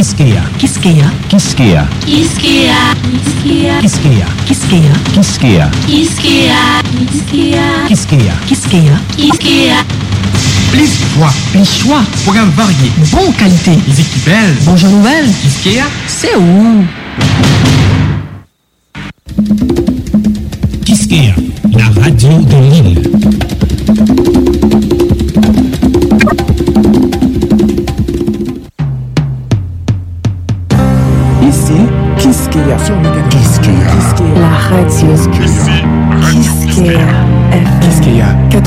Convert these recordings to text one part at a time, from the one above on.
Kiskeya. Kiskeya. Kiskeya. Kiskeya. Kiskeya. Kiskeya. Kiskeya. Kiskeya. Kiskeya. Kiskeya. Kiskeya. Plus choix, plus choix, programme varié, bon qualité, musique belle, bonjour nouvelle. Kiskeya, c'est où Kiskeya, la radio de l'île.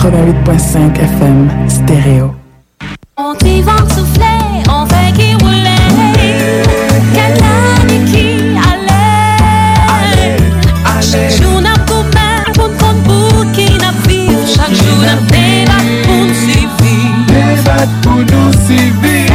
88.5 FM, stéréo. On t'y va souffler, on fait qui rouler. Quelle année qui allait. Chaque jour n'a coupé, pour compte pour qui n'a. Chaque jour n'a débat pour nous suivre. Débat pour nous suivre.